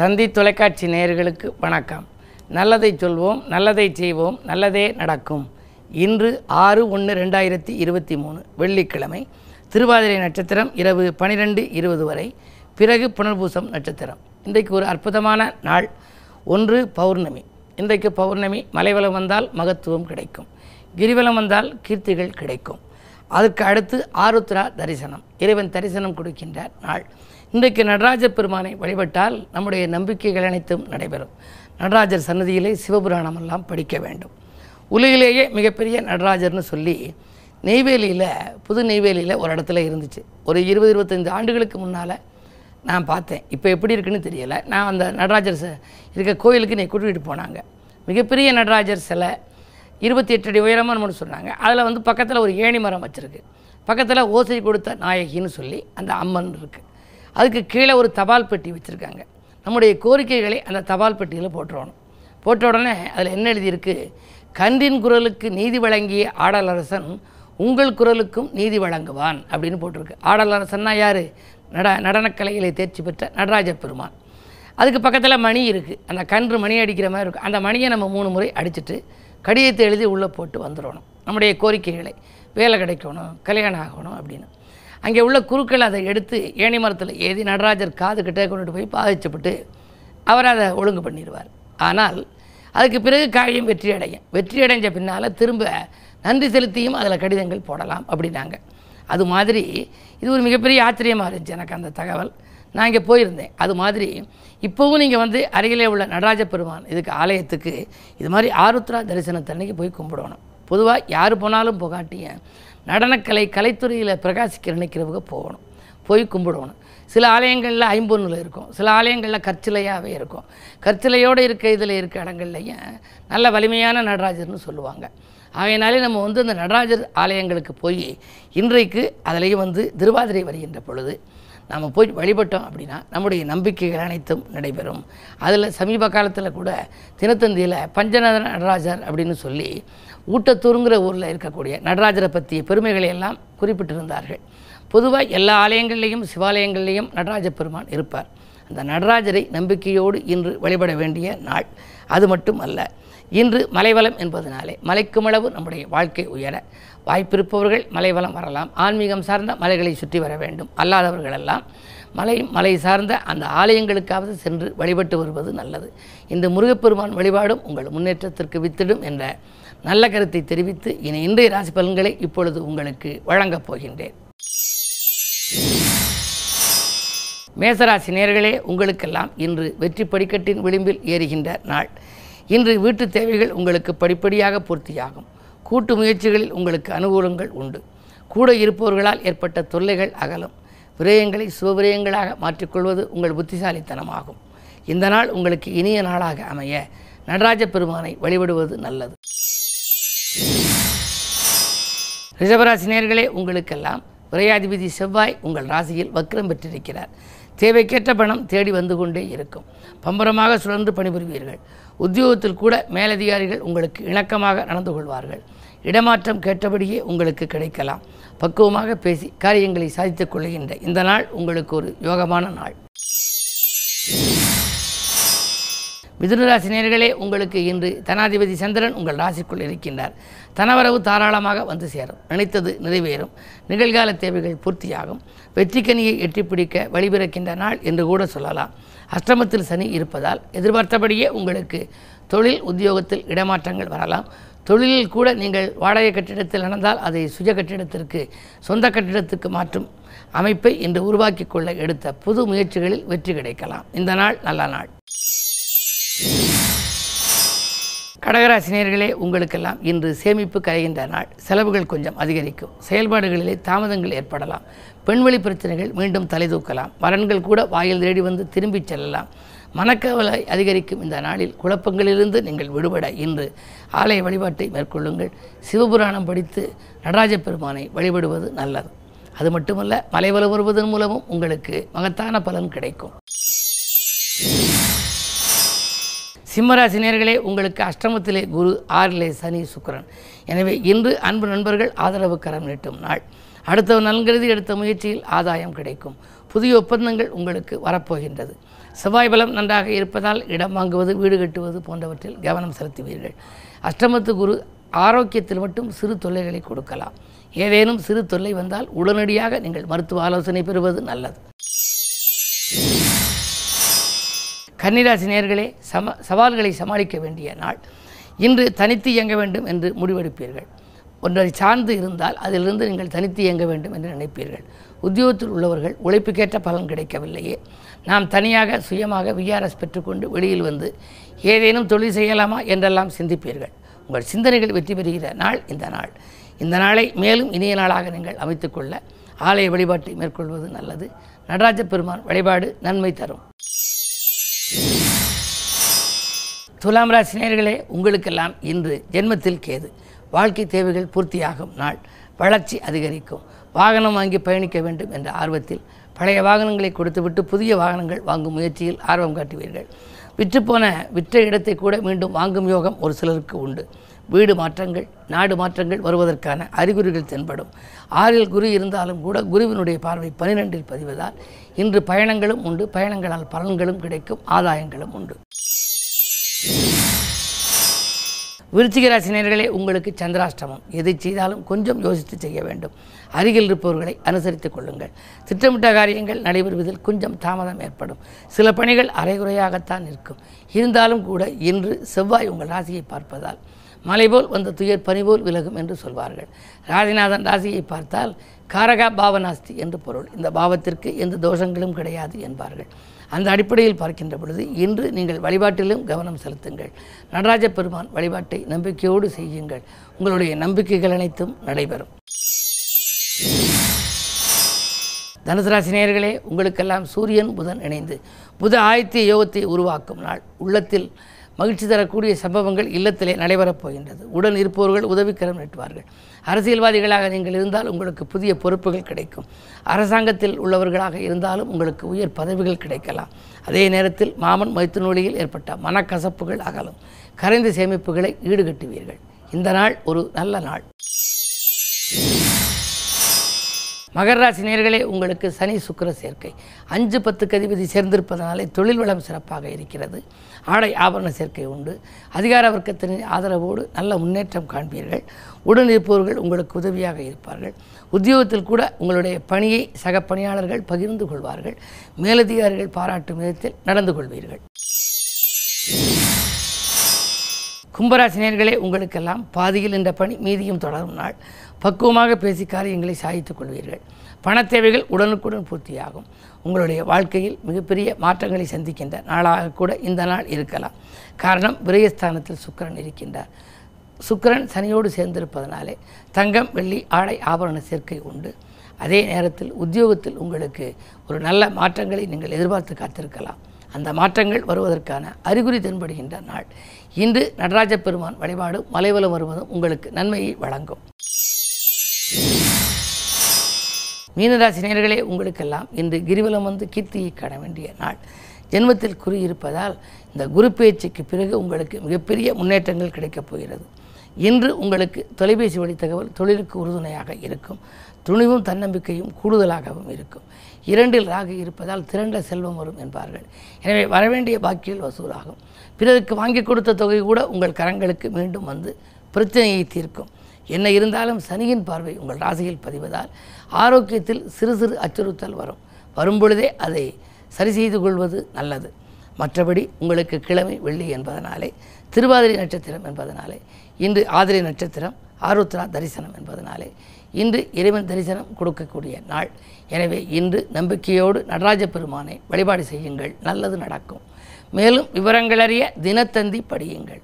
தந்தி தொலைக்காட்சி நேயர்களுக்கு வணக்கம். நல்லதை சொல்வோம் நல்லதை செய்வோம் நல்லதே நடக்கும். இன்று ஆறு ஒன்று ரெண்டாயிரத்தி இருபத்தி மூணு வெள்ளிக்கிழமை திருவாதிரை நட்சத்திரம் இரவு பனிரெண்டு இருபது வரை பிறகு புனர்பூசம் நட்சத்திரம். இன்றைக்கு ஒரு அற்புதமான நாள் ஒன்று பௌர்ணமி. இன்றைக்கு பௌர்ணமி மலைவலம் வந்தால் மகத்துவம் கிடைக்கும். கிரிவலம் வந்தால் கீர்த்திகள் கிடைக்கும். அதுக்கு அடுத்து ஆருத்ரா தரிசனம். இறைவன் தரிசனம் கொடுக்கின்ற நாள். இன்றைக்கு நடராஜ பெருமானை வழிபட்டால் நம்முடைய நம்பிக்கைகள் அனைத்தும் நடைபெறும். நடராஜர் சன்னதியிலே சிவபுராணம் எல்லாம் படிக்க வேண்டும். உலகிலேயே மிகப்பெரிய நடராஜர்னு சொல்லி நெய்வேலியில் புது நெய்வேலியில் ஒரு இடத்துல இருந்துச்சு. ஒரு இருபது இருபத்தஞ்சி ஆண்டுகளுக்கு முன்னால் நான் பார்த்தேன். இப்போ எப்படி இருக்குன்னு தெரியலை. நான் அந்த நடராஜர் ச- இருக்க கோயிலுக்கு நீ கூட்டிகிட்டு போனாங்க. மிகப்பெரிய நடராஜர் சிலை இருபத்தி எட்டு அடி உயரமாக நம்ம சொன்னாங்க. அதில் வந்து பக்கத்தில் ஒரு ஏணி மரம் வச்சுருக்கு. பக்கத்தில் ஓசை கொடுத்த நாயகின்னு சொல்லி அந்த அம்மன் இருக்குது அதுக்கு கீழே ஒரு தபால் பெட்டி வச்சுருக்காங்க. நம்முடைய கோரிக்கைகளை அந்த தபால் பெட்டியில் போட்டுறணும். போட்ட உடனே அதில் என்ன எழுதியிருக்கு? கன்றின் குரலுக்கு நீதி வழங்கிய ஆடலரசன் உங்கள் குரலுக்கும் நீதி வழங்குவான் அப்படின்னு போட்டிருக்கு. ஆடலரசன்னா யார்? நட நடனக்கலைகளை தேர்ச்சி பெற்ற நடராஜ பெருமான். அதுக்கு பக்கத்தில் மணி இருக்குது அந்த கன்று மணி அடிக்கிற மாதிரி இருக்கும். அந்த மணியை நம்ம மூணு முறை அடிச்சிட்டு கடிதத்தை எழுதி உள்ளே போட்டு வந்துடணும். நம்முடைய கோரிக்கைகளை. வேலை கிடைக்கணும் கல்யாணம் ஆகணும் அப்படின்னு. அங்கே உள்ள குருக்கள் அதை எடுத்து ஏணி மரத்தில் ஏதி நடராஜர் காது கிட்டே கொண்டுட்டு போய் பாதிச்சுப்பட்டு அவர் அதை ஒழுங்கு பண்ணிடுவார். ஆனால் அதுக்கு பிறகு காரியம் வெற்றி அடையும். வெற்றி அடைஞ்ச பின்னால் திரும்ப நன்றி செலுத்தியும் அதில் கடிதங்கள் போடலாம் அப்படின்னாங்க. அது மாதிரி இது ஒரு மிகப்பெரிய ஆச்சரியமாக இருந்துச்சு எனக்கு அந்த தகவல். நான் இங்கே போயிருந்தேன். அது மாதிரி இப்போவும் நீங்கள் வந்து அருகிலே உள்ள நடராஜ பெருமான் இதுக்கு ஆலயத்துக்கு இது மாதிரி ஆருத்ரா தரிசனத்தன்னைக்கு போய் கும்பிடணும். பொதுவாக யார் போனாலும் போகாட்டியும் நடனக்கலை கலைத்துறையில் பிரகாசிக்க நினைக்கிறவங்க போகணும். போய் கும்பிடணும். சில ஆலயங்களில் ஐம்பொன்னில் இருக்கும். சில ஆலயங்களில் கற்சிலையாகவே இருக்கும். கற்சிலையோடு இருக்க இதில் இருக்க இடங்கள்லையும் நல்ல வலிமையான நடராஜர்னு சொல்லுவாங்க. ஆகையினாலே நம்ம வந்து அந்த நடராஜர் ஆலயங்களுக்கு போய் இன்றைக்கு அதிலையும் வந்து திருவாதிரை வருகின்ற பொழுது நாம் போய் வழிபட்டோம் அப்படின்னா நம்முடைய நம்பிக்கைகள் அனைத்தும் நடைபெறும். அதில் சமீப காலத்தில் கூட தினத்தந்தியில் பஞ்சநத நடராஜர் அப்படின்னு சொல்லி ஊட்டத்தூருங்கிற ஊரில் இருக்கக்கூடிய நடராஜரை பற்றிய பெருமைகளை எல்லாம் குறிப்பிட்டிருந்தார்கள். பொதுவாக எல்லா ஆலயங்கள்லேயும் சிவாலயங்கள்லேயும் நடராஜ பெருமான் இருப்பார். அந்த நடராஜரை நம்பிக்கையோடு இன்று வழிபட வேண்டிய நாள். அது மட்டும் அல்ல இன்று மலைவலம் என்பதனாலே மலைக்குமளவு நம்முடைய வாழ்க்கை உயர வாய்ப்பிருப்பவர்கள் மலைவலம் வரலாம். ஆன்மீகம் சார்ந்த மலைகளை சுற்றி வர வேண்டும். அல்லாதவர்களெல்லாம் மலை மலை சார்ந்த அந்த ஆலயங்களுக்காவது சென்று வழிபட்டு வருவது நல்லது. இந்த முருகப்பெருமான் வழிபாடும் உங்கள் முன்னேற்றத்திற்கு வித்திடும் என்ற நல்ல கருத்தை தெரிவித்து இனி இன்றைய ராசி பலன்களை இப்பொழுது உங்களுக்கு வழங்கப் போகின்றேன். மேசராசி நேர்களே உங்களுக்கெல்லாம் இன்று வெற்றி படிக்கட்டின் விளிம்பில் ஏறுகின்ற நாள். இன்று வீட்டு தேவைகள் உங்களுக்கு படிப்படியாக பூர்த்தியாகும். கூட்டு முயற்சிகளில் உங்களுக்கு அனுகூலங்கள் உண்டு. கூட இருப்பவர்களால் ஏற்பட்ட தொல்லைகள் அகலும். விரயங்களை சுபவிரயங்களாக மாற்றிக்கொள்வது உங்கள் புத்திசாலித்தனமாகும். இந்த நாள் உங்களுக்கு இனிய நாளாக அமைய நடராஜ பெருமானை வழிபடுவது நல்லது. ரிஷபராசி நேர்களே உங்களுக்கெல்லாம் விரையாதிபதி செவ்வாய் உங்கள் ராசியில் வக்ரம் பெற்றிருக்கிறார். தேவைக்கேற்ற பணம் தேடி வந்து கொண்டே இருக்கும். பம்பரமாக சுழன்று பணிபுரிவீர்கள். உத்தியோகத்தில் கூட மேலதிகாரிகள் உங்களுக்கு இணக்கமாக நடந்து கொள்வார்கள். இடமாற்றம் கேட்டபடியே உங்களுக்கு கிடைக்கலாம். பக்குவமாக பேசி காரியங்களை சாதித்துக் கொள்கின்ற இந்த நாள் உங்களுக்கு ஒரு யோகமான நாள். மிதுனராசி நேர்களே உங்களுக்கு இன்று தனாதிபதி சந்திரன் உங்கள் ராசிக்குள் இருக்கின்றார். தனவரவு தாராளமாக வந்து சேரும். நினைத்தது நிறைவேறும். நிகழ்கால தேவைகள் பூர்த்தியாகும். வெற்றிக்கனியை எட்டி பிடிக்க வழிபிறக்கின்ற நாள் என்று கூட சொல்லலாம். அஷ்டமத்தில் சனி இருப்பதால் எதிர்பார்த்தபடியே உங்களுக்கு தொழில் உத்தியோகத்தில் இடமாற்றங்கள் வரலாம். தொழிலில் கூட நீங்கள் வாடகை கட்டிடத்தில் நடந்தால் அதை சுய கட்டிடத்திற்கு சொந்த கட்டிடத்துக்கு மாற்றும் அமைப்பை இன்று உருவாக்கி கொள்ள எடுத்த புது முயற்சிகளில் வெற்றி கிடைக்கலாம். இந்த நாள் நல்ல நாள். கடகராசினியர்களே உங்களுக்கெல்லாம் இன்று சேமிப்பு கரைகின்ற நாள். செலவுகள் கொஞ்சம் அதிகரிக்கும். செயல்பாடுகளிலே தாமதங்கள் ஏற்படலாம். பெண்வெளி பிரச்சனைகள் மீண்டும் தலைதூக்கலாம் வரன்கள் கூட வாயில் தேடி வந்து திரும்பிச் செல்லலாம். மனக்கவலை அதிகரிக்கும் இந்த நாளில் குழப்பங்களிலிருந்து நீங்கள் விடுபட இன்று ஆலய வழிபாட்டை மேற்கொள்ளுங்கள். சிவபுராணம் படித்து நடராஜ பெருமானை வழிபடுவது நல்லது. அது மட்டுமல்ல மலைவலம் வருவதன் மூலமும் உங்களுக்கு மகத்தான பலன் கிடைக்கும். சிம்மராசினியர்களே உங்களுக்கு அஷ்டமத்திலே குரு ஆறிலே சனி சுக்கிரன். எனவே இன்று அன்பு நண்பர்கள் ஆதரவு கரம் நீட்டும் நாள். அடுத்த நலன்கருதி எடுத்த முயற்சியில் ஆதாயம் கிடைக்கும். புதிய ஒப்பந்தங்கள் உங்களுக்கு வரப்போகின்றது. செவ்வாய் பலம் நன்றாக இருப்பதால் இடம் வாங்குவது வீடு கட்டுவது போன்றவற்றில் கவனம் செலுத்துவீர்கள். அஷ்டமத்து குரு ஆரோக்கியத்தில் மட்டும் சிறு தொல்லைகளை கொடுக்கலாம். ஏதேனும் சிறு தொல்லை வந்தால் உடனடியாக நீங்கள் மருத்துவ ஆலோசனை பெறுவது நல்லது. கன்னிராசி நேர்களே சம சவால்களை சமாளிக்க வேண்டிய நாள். இன்று தனித்து இயங்க வேண்டும் என்று முடிவெடுப்பீர்கள். ஒன்றை சார்ந்து இருந்தால் அதிலிருந்து நீங்கள் தனித்து இயங்க வேண்டும் என்று நினைப்பீர்கள். உத்தியோகத்தில் உள்ளவர்கள் உழைப்புக்கேற்ற பலன் கிடைக்கவில்லையே. நாம் தனியாக சுயமாக விஆர்எஸ் பெற்றுக்கொண்டு வெளியில் வந்து ஏதேனும் தொழில் செய்யலாமா என்றெல்லாம் சிந்திப்பீர்கள். உங்கள் சிந்தனைகள் வெற்றி பெறுகிற நாள் இந்த நாள். இந்த நாளை மேலும் இனிய நாளாக நீங்கள் அமைத்துக்கொள்ள ஆலய வழிபாட்டை மேற்கொள்வது நல்லது. நடராஜ பெருமான் வழிபாடு நன்மை தரும். துலாம் ராசி நேர்களே உங்களுக்கெல்லாம் இன்று ஜென்மத்தில் கேது. வாழ்க்கை தேவைகள் பூர்த்தியாகும் நாள். வளர்ச்சி அதிகரிக்கும். வாகனம் வாங்கி பயணிக்க வேண்டும் என்ற ஆர்வத்தில் பழைய வாகனங்களை கொடுத்துவிட்டு புதிய வாகனங்கள் வாங்கும் முயற்சியில் ஆர்வம் காட்டுவீர்கள். விற்றுப்போன விற்ற இடத்தை கூட மீண்டும் வாங்கும் யோகம் ஒரு சிலருக்கு உண்டு. வீடு மாற்றங்கள் நாடு மாற்றங்கள் வருவதற்கான அறிகுறிகள் தென்படும். ஆறில் குரு இருந்தாலும் கூட குருவினுடைய பார்வை பனிரெண்டில் பதிவதால் இன்று பயணங்களும் உண்டு. பயணங்களால் பலன்களும் கிடைக்கும். ஆதாயங்களும் உண்டு. விருச்சிக ராசினியர்களே உங்களுக்கு சந்திராஷ்டமம். எதை செய்தாலும் கொஞ்சம் யோசித்து செய்ய வேண்டும். அருகில் இருப்பவர்களை அனுசரித்துக் கொள்ளுங்கள். திட்டமிட்ட காரியங்கள் நடைபெறுவதில் கொஞ்சம் தாமதம் ஏற்படும். சில பணிகள் அரைகுறையாகத்தான் இருக்கும். இருந்தாலும் கூட இன்று செவ்வாய் உங்கள் ராசியை பார்ப்பதால் மலைபோல் வந்த துயர் பனிபோல் விலகும் என்று சொல்வார்கள். ராஜிநாதன் ராசியை பார்த்தால் காரகா பாவநாஸ்தி என்று பொருள். இந்த பாவத்திற்கு எந்த தோஷங்களும் கிடையாது என்பார்கள். அந்த அடிப்படையில் பார்க்கின்ற பொழுது இன்று நீங்கள் வழிபாட்டிலும் கவனம் செலுத்துங்கள். நடராஜ பெருமான் வழிபாட்டை நம்பிக்கையோடு செய்யுங்கள். உங்களுடைய நம்பிக்கைகள் அனைத்தும் நடைபெறும். தனுசு ராசி நேயர்களே உங்களுக்கெல்லாம் சூரியன் புதன் இணைந்து புத ஆயத்திய யோகத்தை உருவாக்கும் நாள். உள்ளத்தில் மகிழ்ச்சி தரக்கூடிய சம்பவங்கள் இல்லத்திலே நடைபெறப் போகின்றது. உடன் இருப்பவர்கள் உதவிக்கரம் நீட்டுவார்கள். அரசியல்வாதிகளாக நீங்கள் இருந்தால் உங்களுக்கு புதிய பொறுப்புகள் கிடைக்கும். அரசாங்கத்தில் உள்ளவர்களாக இருந்தாலும் உங்களுக்கு உயர் பதவிகள் கிடைக்கலாம். அதே நேரத்தில் மாமன் மைத்துநூலியில் ஏற்பட்ட மனக்கசப்புகள் அகலும். கரைந்த சேமிப்புகளை ஈடுகட்டுவீர்கள். இந்த நாள் ஒரு நல்ல நாள். மகர ராசி நேர்களே உங்களுக்கு சனி சுக்கிர சேர்க்கை. அஞ்சு பத்துக்கு அதிபதி சேர்ந்திருப்பதனாலே தொழில் வளம் சிறப்பாக இருக்கிறது. ஆடை ஆபரண சேர்க்கை உண்டு. அதிகார வர்க்கத்தின் ஆதரவோடு நல்ல முன்னேற்றம் காண்பீர்கள். உடன் இருப்பவர்கள் உங்களுக்கு உதவியாக இருப்பார்கள். உத்தியோகத்தில் கூட உங்களுடைய பணியை சக பணியாளர்கள் பகிர்ந்து கொள்வார்கள். மேலதிகாரிகள் பாராட்டும் விதத்தில் நடந்து கொள்வீர்கள். கும்பராசினியர்களே உங்களுக்கெல்லாம் பாதியில் இந்த பணி மீதியும் தொடரும் நாள். பக்குவமாக பேசி காரியங்களை சாதித்துக் கொள்வீர்கள். பண தேவைகள் உடனுக்குடன் பூர்த்தியாகும். உங்களுடைய வாழ்க்கையில் மிகப்பெரிய மாற்றங்களை சந்திக்கின்ற நாளாக கூட இந்த நாள் இருக்கலாம். காரணம் விரயஸ்தானத்தில் சுக்கிரன் இருக்கின்றார். சுக்கிரன் சனியோடு சேர்ந்திருப்பதனாலே தங்கம் வெள்ளி ஆடை ஆபரண சேர்க்கை உண்டு. அதே நேரத்தில் உத்தியோகத்தில் உங்களுக்கு ஒரு நல்ல மாற்றங்களை நீங்கள் எதிர்பார்த்து காத்திருக்கலாம். அந்த மாற்றங்கள் வருவதற்கான அறிகுறி தென்படுகின்ற நாள். இன்று நடராஜ பெருமான் வழிபாடு மலைவலம் வருவதும் உங்களுக்கு நன்மையை வழங்கும். மீனராசி நேயர்களே உங்களுக்கெல்லாம் இன்று கிரிவலம் வந்து கீர்த்தியை காண வேண்டிய நாள். ஜென்மத்தில் குறி இருப்பதால் இந்த குரு பேச்சுக்கு பிறகு உங்களுக்கு மிகப்பெரிய முன்னேற்றங்கள் கிடைக்கப் போகிறது. இன்று உங்களுக்கு தொலைபேசி வழி தகவல் தொழிலுக்கு உறுதுணையாக இருக்கும். துணிவும் தன்னம்பிக்கையும் கூடுதலாகவும் இருக்கும். இரண்டில் ராகு இருப்பதால் திரண்ட செல்வம் வரும் என்பார்கள். எனவே வரவேண்டிய பாக்கியில் வசூலாகும். பிறருக்கு வாங்கி கொடுத்த தொகை கூட உங்கள் கரங்களுக்கு மீண்டும் வந்து பிரச்சனையை தீர்க்கும். என்ன இருந்தாலும் சனியின் பார்வை உங்கள் ராசியில் பதிவதால் ஆரோக்கியத்தில் சிறு சிறு அச்சுறுத்தல் வரும். வரும்பொழுதே அதை சரி செய்து கொள்வது நல்லது. மற்றபடி உங்களுக்கு கிழமை வெள்ளி என்பதனாலே திருவாதிரை நட்சத்திரம் என்பதனாலே இன்று ஆதிரை நட்சத்திரம் ஆருத்ரா தரிசனம் என்பதனாலே இன்று இறைவன் தரிசனம் கொடுக்கக்கூடிய நாள். எனவே இன்று நம்பிக்கையோடு நடராஜ பெருமானை வழிபாடு செய்யுங்கள். நல்லது நடக்கும். மேலும் விவரங்களறிய தினத்தந்தி படியுங்கள்.